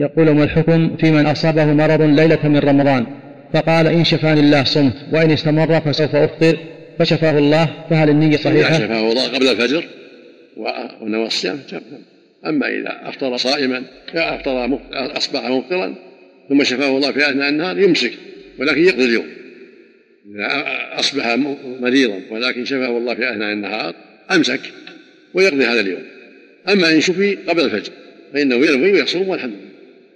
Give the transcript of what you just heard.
يقول ما الحكم في من أصابه مرض ليلة من رمضان؟ فقال إن شفاني الله صمت وإن استمر فسوف أفطر. فشفاه الله فهل النية صحيحة؟ إذا شفاه الله قبل الفجر ونوى الصيام أما إذا أفطر صائما أفطر أصبح مفطرا ثم شفاه الله في أثناء النهار يمسك ولكن يقضي اليوم. إذا أصبح مريضا ولكن شفاه الله في أثناء النهار أمسك ويقضي هذا اليوم. أما إن شفي قبل الفجر فإنه ينوي ويصوم والحمد لله.